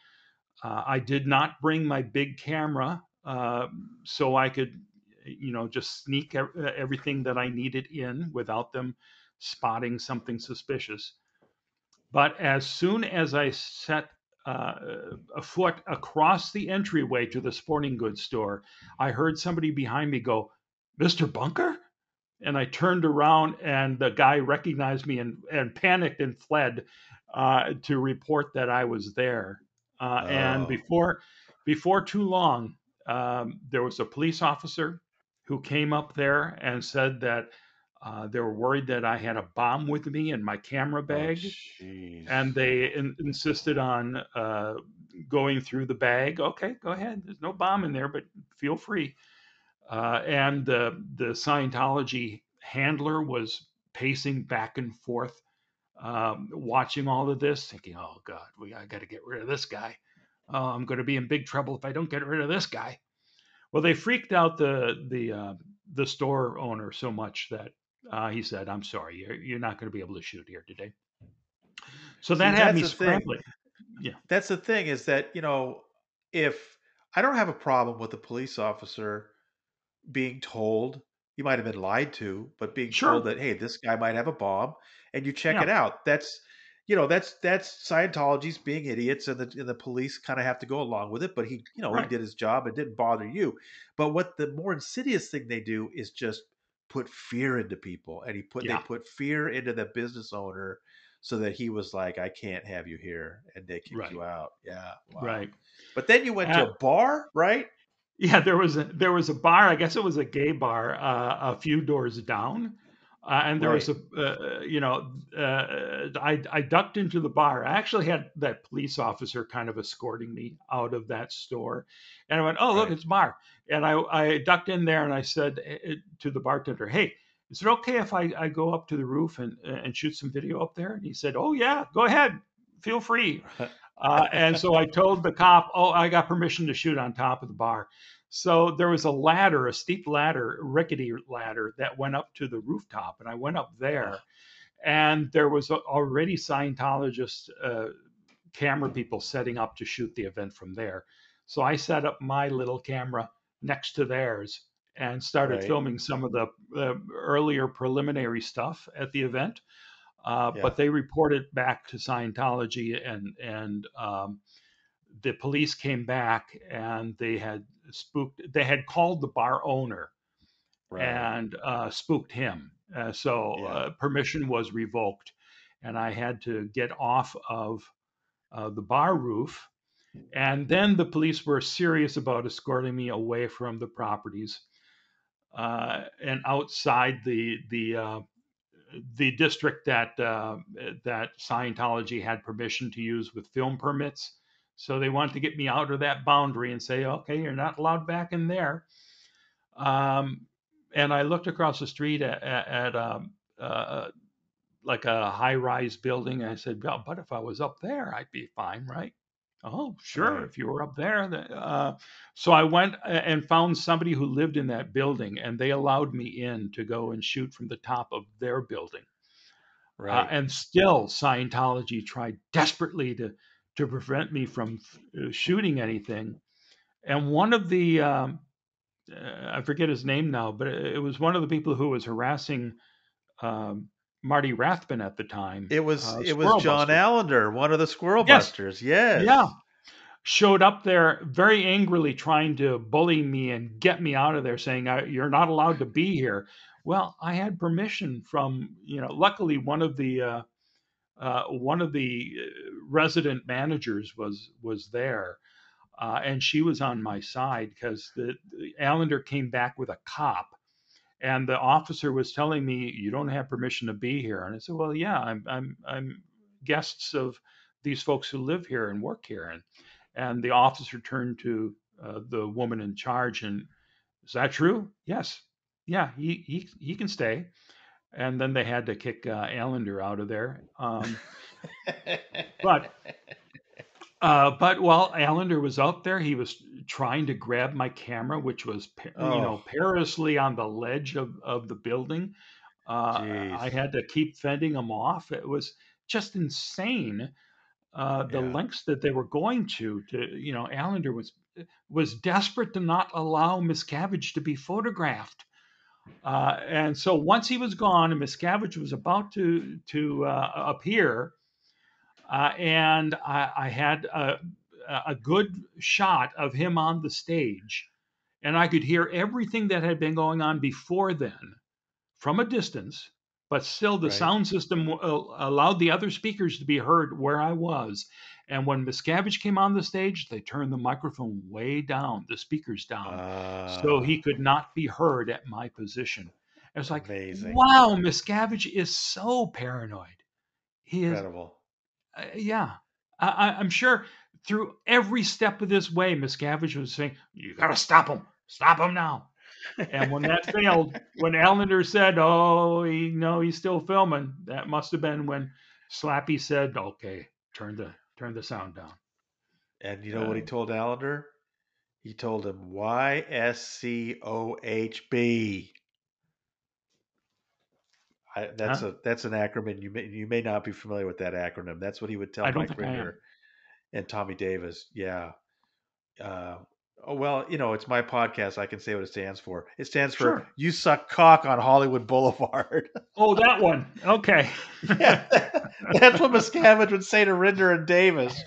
Uh, I did not bring my big camera uh, so I could, you know, just sneak everything that I needed in without them spotting something suspicious. But as soon as I set uh, a foot across the entryway to the sporting goods store, I heard somebody behind me go, Mr. Bunker? And I turned around and the guy recognized me and, and panicked and fled uh, to report that I was there. Uh, oh. And before, before too long, um, there was a police officer who came up there and said that uh, they were worried that I had a bomb with me in my camera oh, bag, oh, and they in- insisted on uh, going through the bag. Okay, go ahead. There's no bomb in there, but feel free. Uh, and the the Scientology handler was pacing back and forth, um, watching all of this, thinking, "Oh God, we I got to get rid of this guy. Oh, I'm going to be in big trouble if I don't get rid of this guy." Well, they freaked out the the uh, the store owner so much that uh, he said, "I'm sorry, you're, you're not going to be able to shoot here today." So that See, had me scrambling. Yeah, that's the thing is that you know if I don't have a problem with the police officer being told you might have been lied to, but being sure. told that hey, this guy might have a bomb, and you check yeah. it out. That's you know that's that's Scientology's being idiots, and the and the police kind of have to go along with it. But he you know right. he did his job. It didn't bother you. But what the more insidious thing they do is just put fear into people and he put yeah. they put fear into the business owner so that he was like i can't have you here and they kicked right. you out yeah wow. right but then you went uh, to a bar right yeah there was a there was a bar i guess it was a gay bar uh, a few doors down uh, and there right. was a, uh, you know, uh, I, I ducked into the bar. I actually had that police officer kind of escorting me out of that store. And I went, oh, look, right. it's bar. And I, I ducked in there and I said eh, eh, to the bartender, hey, is it okay if I, I go up to the roof and, and shoot some video up there? And he said, oh, yeah, go ahead. Feel free. <laughs> Uh, and so I told the cop, oh, I got permission to shoot on top of the bar. So there was a ladder, a steep ladder, rickety ladder that went up to the rooftop, and I went up there, and there was already Scientologist uh, camera people setting up to shoot the event from there. So I set up my little camera next to theirs and started right. filming some of the uh, earlier preliminary stuff at the event. Uh, yeah. But they reported back to Scientology, and and um, the police came back and they had spooked. They had called the bar owner right. and uh, spooked him. Uh, so yeah. uh, permission was revoked, and I had to get off of uh, the bar roof. And then the police were serious about escorting me away from the properties. uh, and outside the the uh, the district that uh, that Scientology had permission to use with film permits. So they wanted to get me out of that boundary and say, okay, you're not allowed back in there. Um, and I looked across the street at, at, at um, uh, like a high rise building. And I said, well, but if I was up there, I'd be fine, right? Oh, sure. If you were up there. Uh, so I went and found somebody who lived in that building, and they allowed me in to go and shoot from the top of their building. Uh, Right. Uh, and still, Scientology tried desperately to to prevent me from uh, shooting anything. And one of the um, uh, I forget his name now, but it was one of the people who was harassing um, Marty Rathbun at the time. it was uh, it was John Buster. Allender, one of the Squirrel Yes. Busters. Yes. Yeah. Showed up there very angrily trying to bully me and get me out of there, saying, "I- You're not allowed to be here. Well, I had permission from, you know, luckily one of the. Uh, uh, one of the uh, resident managers was was there, uh, and she was on my side because the, the Allender came back with a cop, and the officer was telling me you don't have permission to be here, and I said, well, yeah, I'm I'm I'm guests of these folks who live here and work here, and and the officer turned to uh, the woman in charge and is that true? Yes, yeah, he he he can stay. And then they had to kick uh, Allender out of there. Um, <laughs> But- uh, but while Allender was out there, he was trying to grab my camera, which was you know Oh. perilously on the ledge of, of the building. Uh, I had to keep fending him off. It was just insane uh, the Yeah. lengths that they were going to. To you know, Allender was was desperate to not allow Miscavige to be photographed. Uh, and so once he was gone and Miscavige was about to to uh, appear, uh, and I, I had a, a good shot of him on the stage, and I could hear everything that had been going on before then from a distance. But still, the Right. sound system uh, allowed the other speakers to be heard where I was. And when Miscavige came on the stage, they turned the microphone way down, the speakers down so Ah, he could not be heard at my position. It was like, amazing. wow, Miscavige is so paranoid. He is, Incredible. uh, yeah. I, I, I'm sure through every step of this way, Miscavige was saying, "You got to stop him, stop him now." And when that failed, when Allender said, "Oh, he, no, he's still filming," that must have been when Slappy said, "Okay, turn the turn the sound down." And you know what he told Allender? He told him Y S C O H B. That's Huh? a that's an acronym. You may you may not be familiar with that acronym. That's what he would tell Mike Rinder and Tommy Davis. Yeah. Uh, oh well, you know it's my podcast. I can say what it stands for. It stands for Sure. "You suck cock on Hollywood Boulevard." <laughs> Oh, that one. Okay. yeah, that's what Miscavige would say to Rinder and Davis.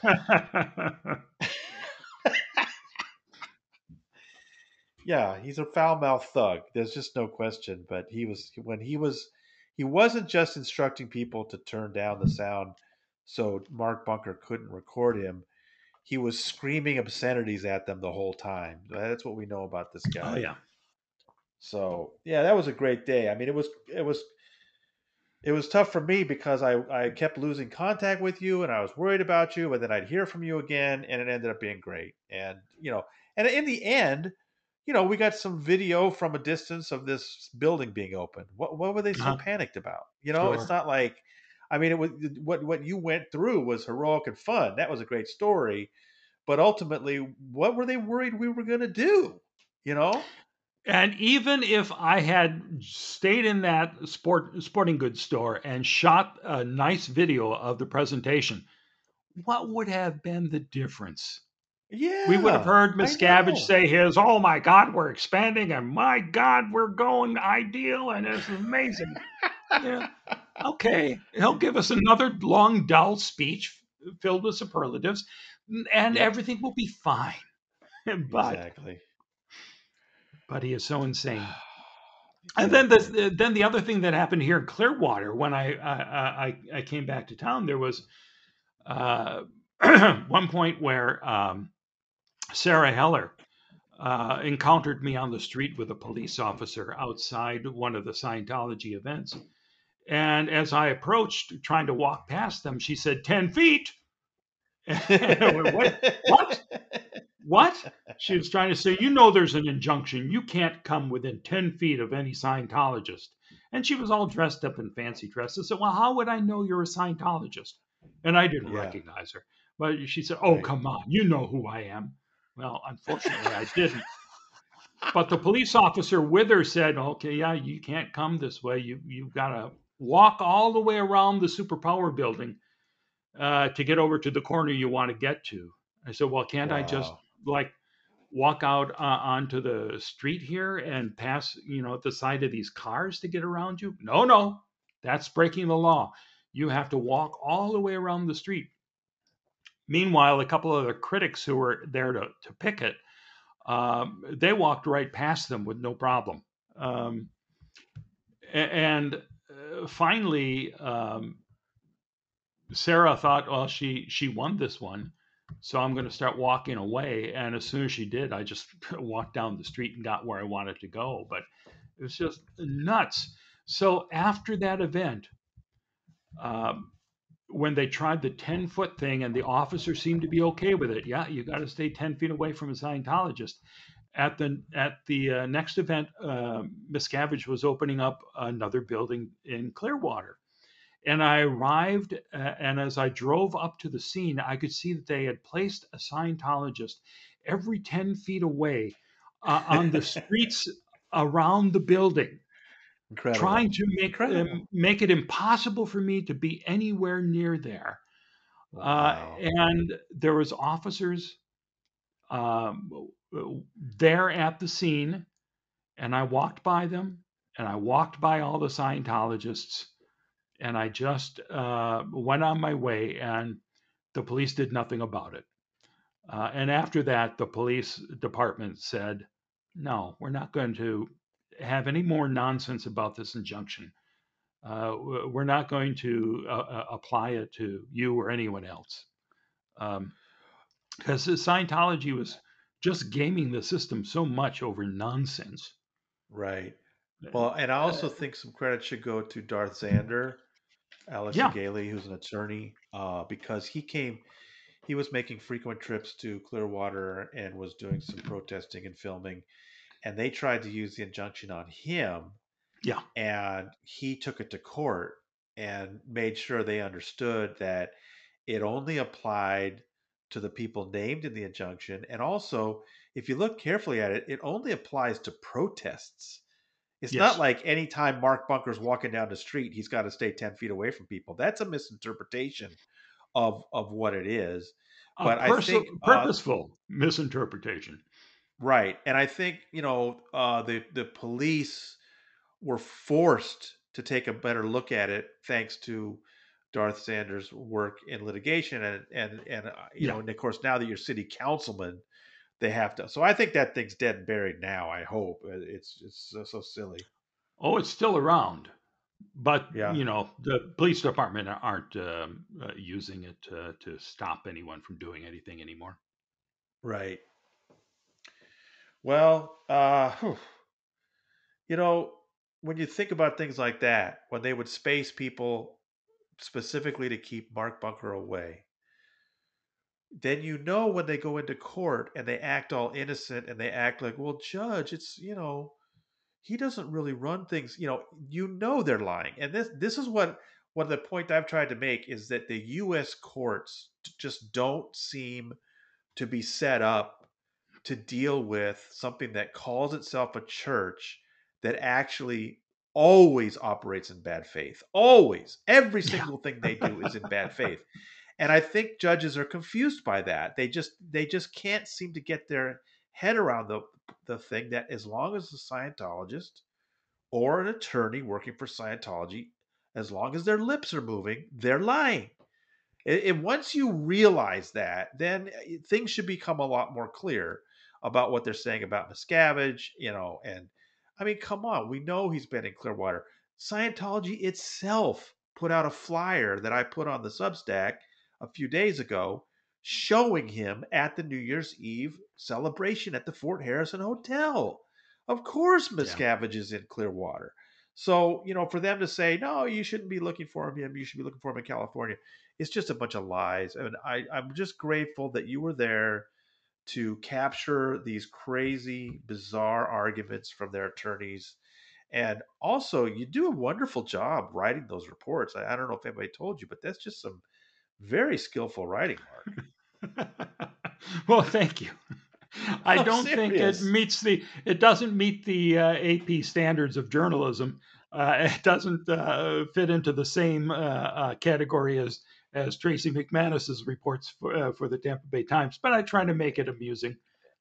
Yeah, he's a foul mouthed thug. There's just no question. But he was when he was he wasn't just instructing people to turn down the sound so Mark Bunker couldn't record him. He was screaming obscenities at them the whole time. That's what we know about this guy. oh yeah. So yeah, that was a great day. I mean, it was it was it was tough for me because I I kept losing contact with you and I was worried about you, but then I'd hear from you again, and it ended up being great. And you know, and in the end, you know, we got some video from a distance of this building being opened. What what were they so Uh-huh. panicked about? You know, it's not like I mean, it was what what you went through was heroic and fun. That was a great story, but ultimately, what were they worried we were going to do? You know. And even if I had stayed in that sport sporting goods store and shot a nice video of the presentation, what would have been the difference? Yeah, We would have heard Miscavige say his, "Oh my God, we're expanding, and my God, we're going ideal, and it's amazing." yeah. Okay, he'll give us another long, dull speech filled with superlatives, and Yep. everything will be fine. <laughs> but exactly. but he is so insane. <sighs> And then the then the other thing that happened here in Clearwater when I I I, I came back to town, there was uh, <clears throat> one point where um, Sarah Heller uh, encountered me on the street with a police officer outside one of the Scientology events. And as I approached, trying to walk past them, she said, 10 feet. <laughs> went, what? What? She was trying to say, you know, there's an injunction. You can't come within 10 feet of any Scientologist. And she was all dressed up in fancy dresses. I said, well, how would I know you're a Scientologist? And I didn't yeah. recognize her. But she said, oh, right. come on. You know who I am. Well, unfortunately, I didn't. But the police officer with her said, okay, yeah, you can't come this way. You, you've got to walk all the way around the superpower building uh, to get over to the corner you want to get to. I said, well, can't wow. I just like walk out uh, onto the street here and pass, you know, at the side of these cars to get around you? No, no, that's breaking the law. You have to walk all the way around the street. Meanwhile, a couple of the critics who were there to, to picket, um, they walked right past them with no problem. Um, and finally, um, Sarah thought, well, she she won this one, so I'm going to start walking away. And as soon as she did, I just <laughs> walked down the street and got where I wanted to go. But it was just nuts. So after that event, um, when they tried the 10 foot thing and the officer seemed to be okay with it, yeah, you got to stay 10 feet away from a Scientologist. At the at the uh, next event, uh, Miscavige was opening up another building in Clearwater, and I arrived, uh, and as I drove up to the scene, I could see that they had placed a Scientologist every 10 feet away uh, on the <laughs> streets around the building. Incredible. Trying to make um, make it impossible for me to be anywhere near there, uh, wow. uh, and there was officers um, there at the scene, and I walked by them, and I walked by all the Scientologists, and I just uh, went on my way, and the police did nothing about it. Uh, and after that, the police department said, "No, we're not going to have any more nonsense about this injunction. Uh, we're not going to uh, uh, apply it to you or anyone else." Um, because Scientology was just gaming the system so much over nonsense. Right. Well, and I also think some credit should go to Darth Xander Alex yeah. Gailey, who's an attorney, uh, because he came, he was making frequent trips to Clearwater and was doing some protesting and filming, and they tried to use the injunction on him. Yeah, and he took it to court and made sure they understood that it only applied to the people named in the injunction, and also, if you look carefully at it, it only applies to protests. It's yes. not like anytime Mark Bunker's walking down the street, he's got to stay 10 feet away from people. That's a misinterpretation of of what it is. But pers- I think uh, purposeful uh, misinterpretation. Right. And I think, you know, uh, the the police were forced to take a better look at it thanks to Darth Xander's work in litigation and and and uh, you yeah. know, and of course now that you're city councilman, they have to. So I think that thing's dead and buried now. I hope uh, it's it's so, so silly. Oh, it's still around, but yeah. you know the police department aren't um, uh, using it to, to stop anyone from doing anything anymore. Right. Well, uh, you know, when you think about things like that, when they would space people specifically to keep Mark Bunker away, then you know when they go into court and they act all innocent and they act like, well, judge, it's you know, he doesn't really run things. You know, you know they're lying, and this this is what one of the point I've tried to make is that the U.S. courts just don't seem to be set up to deal with something that calls itself a church that actually always operates in bad faith. Always, every single thing they do is in <laughs> bad faith and I think judges are confused by that. They just they just can't seem to get their head around the the thing that as long as a Scientologist or an attorney working for Scientology, as long as their lips are moving, they're lying. And once you realize that, then eh, things should become a lot more clear about what they're saying about Miscavige, you know, and I mean, come on, we know he's been in Clearwater. Scientology itself put out a flyer that I put on the Substack a few days ago showing him at the New Year's Eve celebration at the Fort Harrison Hotel. Of course, Miscavige yeah. is in Clearwater. So, you know, for them to say, no, you shouldn't be looking for him, you should be looking for him in California, it's just a bunch of lies. I And I, I'm just grateful that you were there to capture these crazy, bizarre arguments from their attorneys. And also, you do a wonderful job writing those reports. I, I don't know if anybody told you, but that's just some very skillful writing, Mark. <laughs> well, thank you. I I'm don't serious. think it meets the. It doesn't meet the uh, AP standards of journalism. Uh, <laughs> it doesn't uh, fit into the same uh, uh, category as as Tracey McManus's reports for, uh, for the Tampa Bay Times, but I try to make it amusing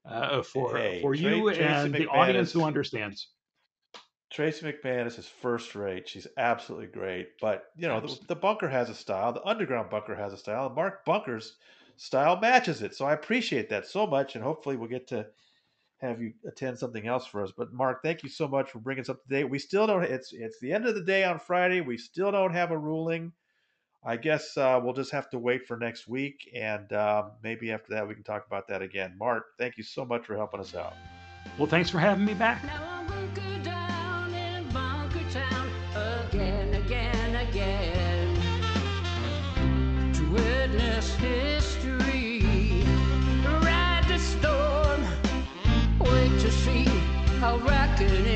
uh, for hey, for you Tracey and McManus, the audience who understands. Tracey McManus is first rate. She's absolutely great, but you know the, the, bunker has a style. The underground bunker has a style. And Mark Bunker's style matches it. So I appreciate that so much, and hopefully we'll get to have you attend something else for us. But Mark, thank you so much for bringing us up to date. We still don't. It's it's the end of the day on Friday. We still don't have a ruling. I guess uh, we'll just have to wait for next week, and uh, maybe after that we can talk about that again. Mark, thank you so much for helping us out. Well, thanks for having me back. how reckoning